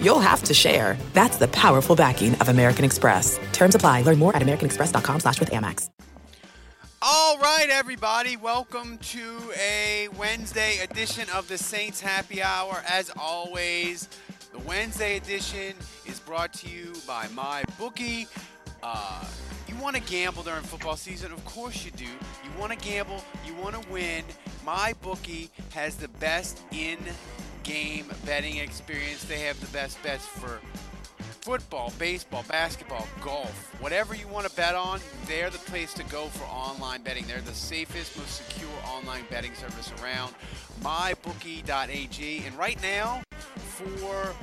you'll have to share. That's the powerful backing of American Express. Terms apply. Learn more at americanexpress.com slash with Amex. All right, everybody. Welcome to a Wednesday edition of the Saints Happy Hour. As always, the Wednesday edition is brought to you by My Bookie. Uh, you want to gamble during football season? Of course you do. You want to gamble, you want to win. My Bookie has the best in game betting experience. They have the best bets for football, baseball, basketball, golf, whatever you want to bet on, they're the place to go for online betting. They're the safest, most secure online betting service around. MyBookie.ag. And right now, for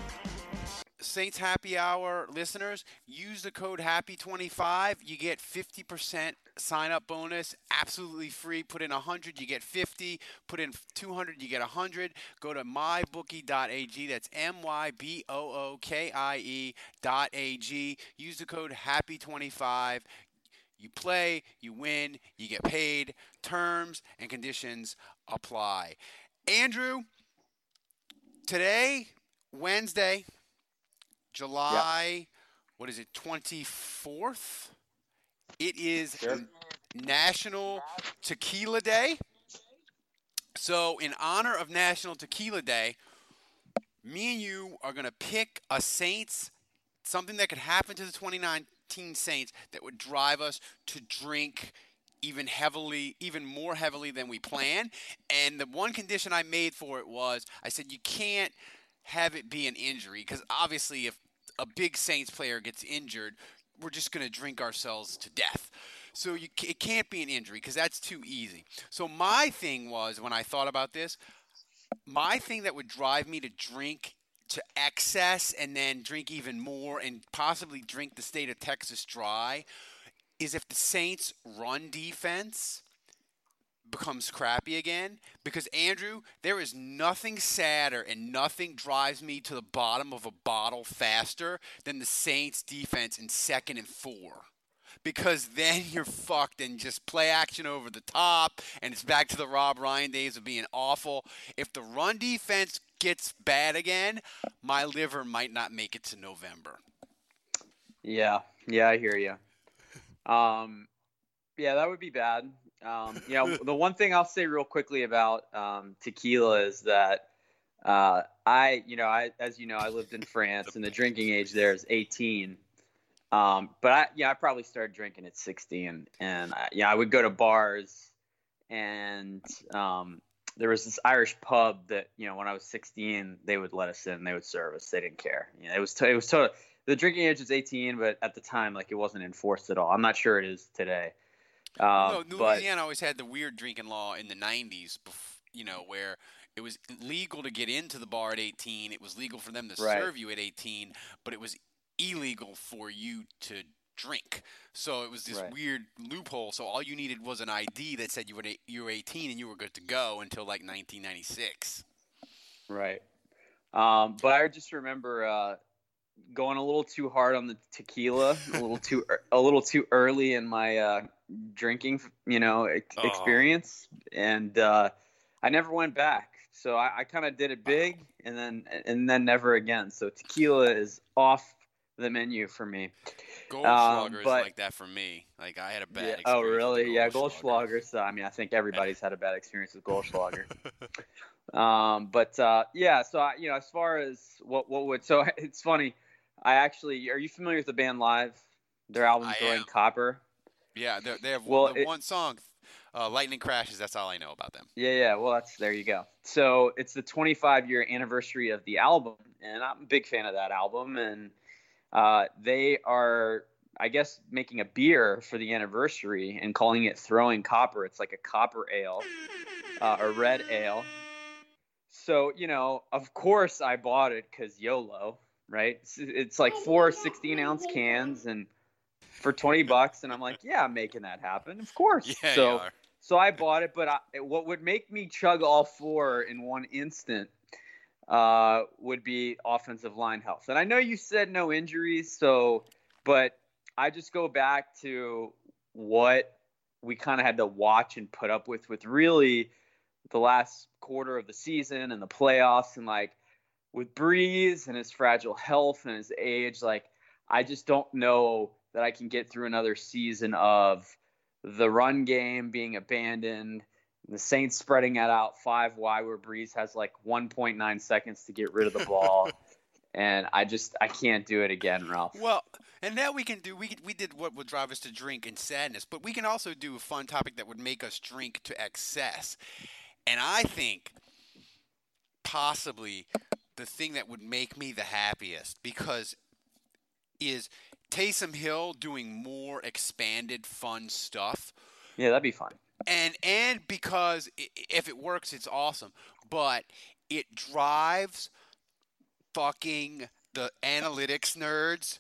Saints Happy Hour listeners, use the code HAPPY25. You get 50% sign up bonus, absolutely free. Put in 100, you get 50. Put in 200, you get 100. Go to mybookie.ag. That's M Y B O O K I E.ag. Use the code HAPPY25. You play, you win, you get paid. Terms and conditions apply. Andrew, today, Wednesday, July, what is it, 24th? It is Sure. National Tequila Day. So, in honor of National Tequila Day, me and you are going to pick a Saints, something that could happen to the 2019 Saints that would drive us to drink even heavily, even more heavily than we plan. And the one condition I made for it was I said you can't have it be an injury because obviously if a big Saints player gets injured, we're just going to drink ourselves to death. So you, it can't be an injury because that's too easy. So my thing was when I thought about this, my thing that would drive me to drink to excess and then drink even more and possibly drink the state of Texas dry is if the Saints run defense becomes crappy again because Andrew there is nothing sadder and nothing drives me to the bottom of a bottle faster than the Saints defense in second and 4 because then you're fucked and just play action over the top and it's back to the Rob Ryan days of being awful if the run defense gets bad again my liver might not make it to November Yeah, yeah, I hear you. Um, yeah, that would be bad. Um, you know, the one thing I'll say real quickly about um, tequila is that uh, I, you know, I, as you know, I lived in France, and the drinking age there is 18. Um, but I, yeah, I probably started drinking at 16, and I, yeah, I would go to bars, and um, there was this Irish pub that, you know, when I was 16, they would let us in, they would serve us, they didn't care. You know, it was, t- it was total. The drinking age was 18, but at the time, like, it wasn't enforced at all. I'm not sure it is today. Um, no, but Louisiana always had the weird drinking law in the 90s, you know, where it was legal to get into the bar at 18. It was legal for them to Right. serve you at 18, but it was illegal for you to drink. So it was this Right. weird loophole. So all you needed was an ID that said you were you were 18 and you were good to go until like 1996. Right. Um, but I just remember uh, going a little too hard on the tequila, a little too a little too early in my uh, drinking, you know, ex- Oh. experience, and uh, I never went back. So I, I kind of did it big, and then and then never again. So tequila is off the menu for me. Goldschlager is but- like that for me. Like I had a bad Yeah. experience. Oh, really? Yeah, Goldschlager. Goldschlager. So I mean, I think everybody's had a bad experience with Goldschlager. um, but uh, yeah, so I, you know, as far as what what would so it's funny. I actually, are you familiar with the band Live? Their album I Throwing am. Copper. Yeah, they they have Well, one, it- one song, uh, "Lightning Crashes." That's all I know about them. Yeah, yeah. Well, that's there you go. So it's the 25 year anniversary of the album, and I'm a big fan of that album. And uh, they are, I guess, making a beer for the anniversary and calling it Throwing Copper. It's like a copper ale, uh, a red ale. So you know, of course, I bought it because YOLO, right? It's, it's like four 16 ounce cans, and for 20 bucks. And I'm like, yeah, I'm making that happen. Of course. Yeah, so, so I bought it, but I, what would make me chug all four in one instant uh, would be offensive line health. And I know you said no injuries, so, but I just go back to what we kind of had to watch and put up with, with really the last quarter of the season and the playoffs and like with Brees and his fragile health and his age, like I just don't know that I can get through another season of the run game being abandoned, the Saints spreading that out five wide where Brees has like 1.9 seconds to get rid of the ball. and I just I can't do it again, Ralph. Well, and now we can do we we did what would drive us to drink and sadness, but we can also do a fun topic that would make us drink to excess. And I think possibly the thing that would make me the happiest because is Taysom Hill doing more expanded fun stuff. Yeah, that'd be fun. And and because if it works it's awesome, but it drives fucking the analytics nerds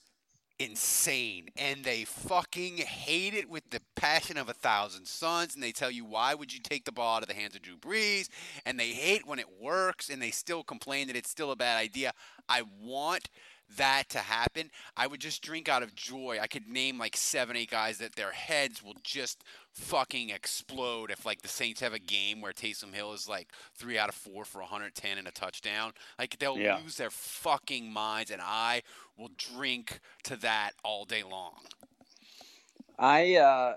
insane and they fucking hate it with the passion of a thousand suns and they tell you why would you take the ball out of the hands of Drew Brees and they hate when it works and they still complain that it's still a bad idea. I want that to happen. I would just drink out of joy. I could name like seven, eight guys that their heads will just fucking explode if like the Saints have a game where Taysom Hill is like three out of four for 110 and a touchdown. Like they'll Yeah. lose their fucking minds, and I will drink to that all day long. I uh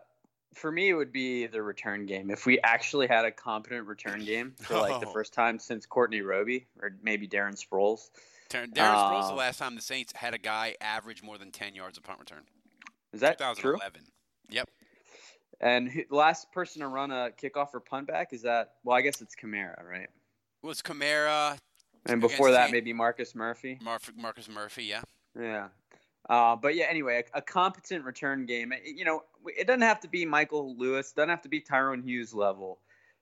for me it would be the return game. If we actually had a competent return game for like the Oh. first time since Courtney Roby or maybe Darren Sproles. Darren Sproles, the Uh, last time the Saints had a guy average more than 10 yards of punt return. Is that true? 2011. Yep. And who, the last person to run a kickoff or punt back is that? Well, I guess it's Kamara, right? Was Kamara, And before that, maybe Marcus Murphy. Mar- Marcus Murphy, yeah. Yeah. Uh, but yeah, anyway, a, a competent return game. It- You know, it doesn't have to be Michael Lewis, doesn't have to be Tyrone Hughes level,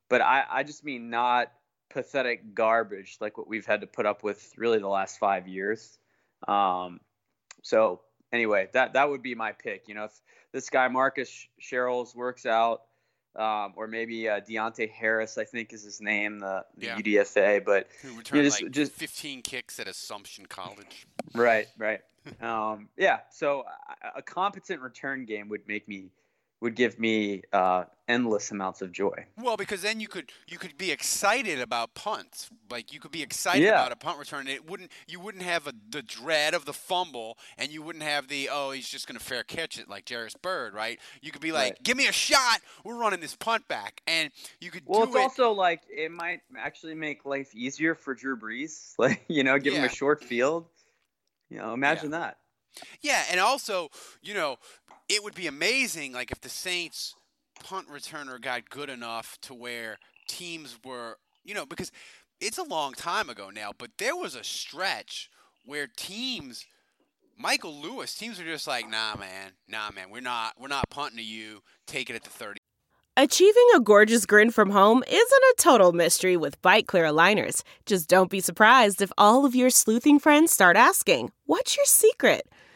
but I, I just mean not pathetic garbage like what we've had to put up with really the last five years. Um, so anyway, that that would be my pick. You know, if this guy Marcus Sherels works out, um, or maybe uh, Deonte Harris, I think is his name, the, the Yeah. UDFA, but Who returned just- like just- 15 kicks at Assumption College. Right, right. Um, yeah, so a, a competent return game would make me would give me uh, endless amounts of joy. Well, because then you could you could be excited about punts. Like you could be excited Yeah. about a punt return. It wouldn't you wouldn't have a, the dread of the fumble, and you wouldn't have the oh he's just gonna fair catch it like Jairus Byrd, right? You could be like, Right. give me a shot. We're running this punt back, and you could Well, it's it. also like it might actually make life easier for Drew Brees. Like you know, give him a short field. You know, imagine that. Yeah, and also, you know, it would be amazing, like if the Saints punt returner got good enough to where teams were, you know, because it's a long time ago now, but there was a stretch where teams, Michael Lewis, teams were just like, nah, man, nah, man, we're not, we're not punting to you. Take it at the thirty. Achieving a gorgeous grin from home isn't a total mystery with Byte Clear aligners. Just don't be surprised if all of your sleuthing friends start asking, What's your secret?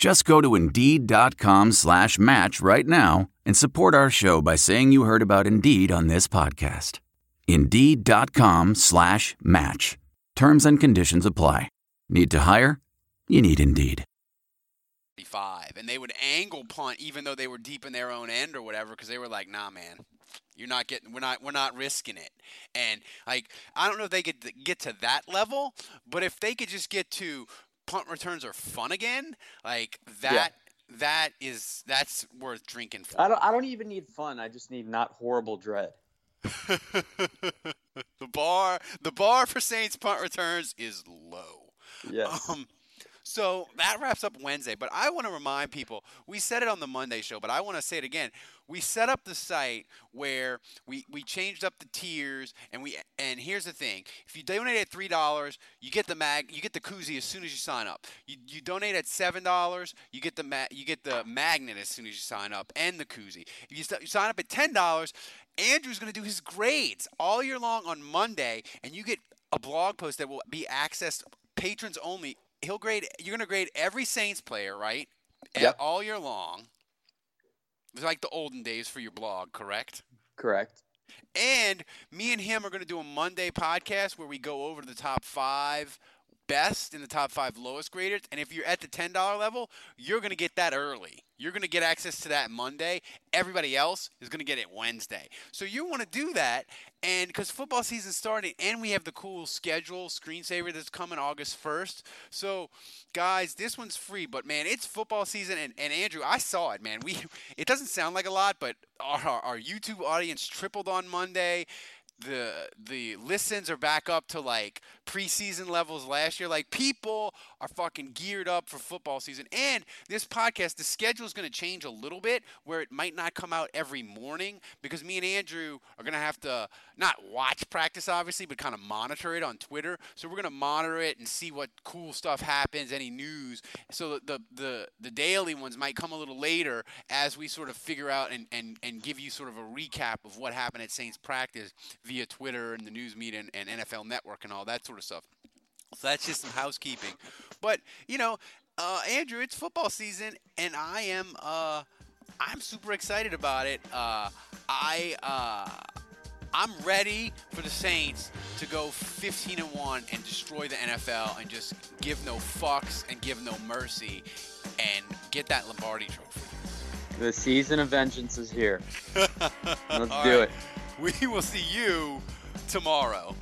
Just go to Indeed.com slash match right now and support our show by saying you heard about Indeed on this podcast. Indeed.com slash match. Terms and conditions apply. Need to hire? You need Indeed. 45, and they would angle punt even though they were deep in their own end or whatever because they were like, "Nah, man, you're not getting. We're not. We're not risking it." And like, I don't know if they could get to that level, but if they could just get to punt returns are fun again, like that. Yeah. That is that's worth drinking for. I don't. I don't even need fun. I just need not horrible dread. the bar, the bar for Saints punt returns is low. Yes. Um, so that wraps up Wednesday. But I want to remind people we said it on the Monday show, but I want to say it again. We set up the site where we, we changed up the tiers, and we and here's the thing: if you donate at three dollars, you get the mag, you get the koozie as soon as you sign up. You, you donate at seven dollars, you get the ma- you get the magnet as soon as you sign up, and the koozie. If you, st- you sign up at ten dollars, Andrew's going to do his grades all year long on Monday, and you get a blog post that will be accessed patrons only he'll grade. You're gonna grade every Saints player, right? Yep. All year long. It's like the olden days for your blog, correct? Correct. And me and him are going to do a Monday podcast where we go over the top five best in the top five lowest graded. And if you're at the $10 level, you're going to get that early. You're going to get access to that Monday. Everybody else is going to get it Wednesday. So you want to do that. And because football season's starting and we have the cool schedule screensaver that's coming August 1st. So, guys, this one's free. But, man, it's football season. And, and Andrew, I saw it, man. We It doesn't sound like a lot, but our, our YouTube audience tripled on Monday the the listens are back up to like preseason levels last year. Like people are fucking geared up for football season. And this podcast, the schedule is going to change a little bit, where it might not come out every morning because me and Andrew are going to have to not watch practice, obviously, but kind of monitor it on Twitter. So we're going to monitor it and see what cool stuff happens, any news. So the the the daily ones might come a little later as we sort of figure out and and and give you sort of a recap of what happened at Saints practice via Twitter and the news media and, and NFL Network and all that sort of stuff. So that's just some housekeeping. But you know, uh, Andrew, it's football season, and I am uh, I'm super excited about it. Uh, I uh, I'm ready for the Saints to go 15 and one and destroy the NFL and just give no fucks and give no mercy and get that Lombardi trophy. The season of vengeance is here. Let's do right. it. We will see you tomorrow.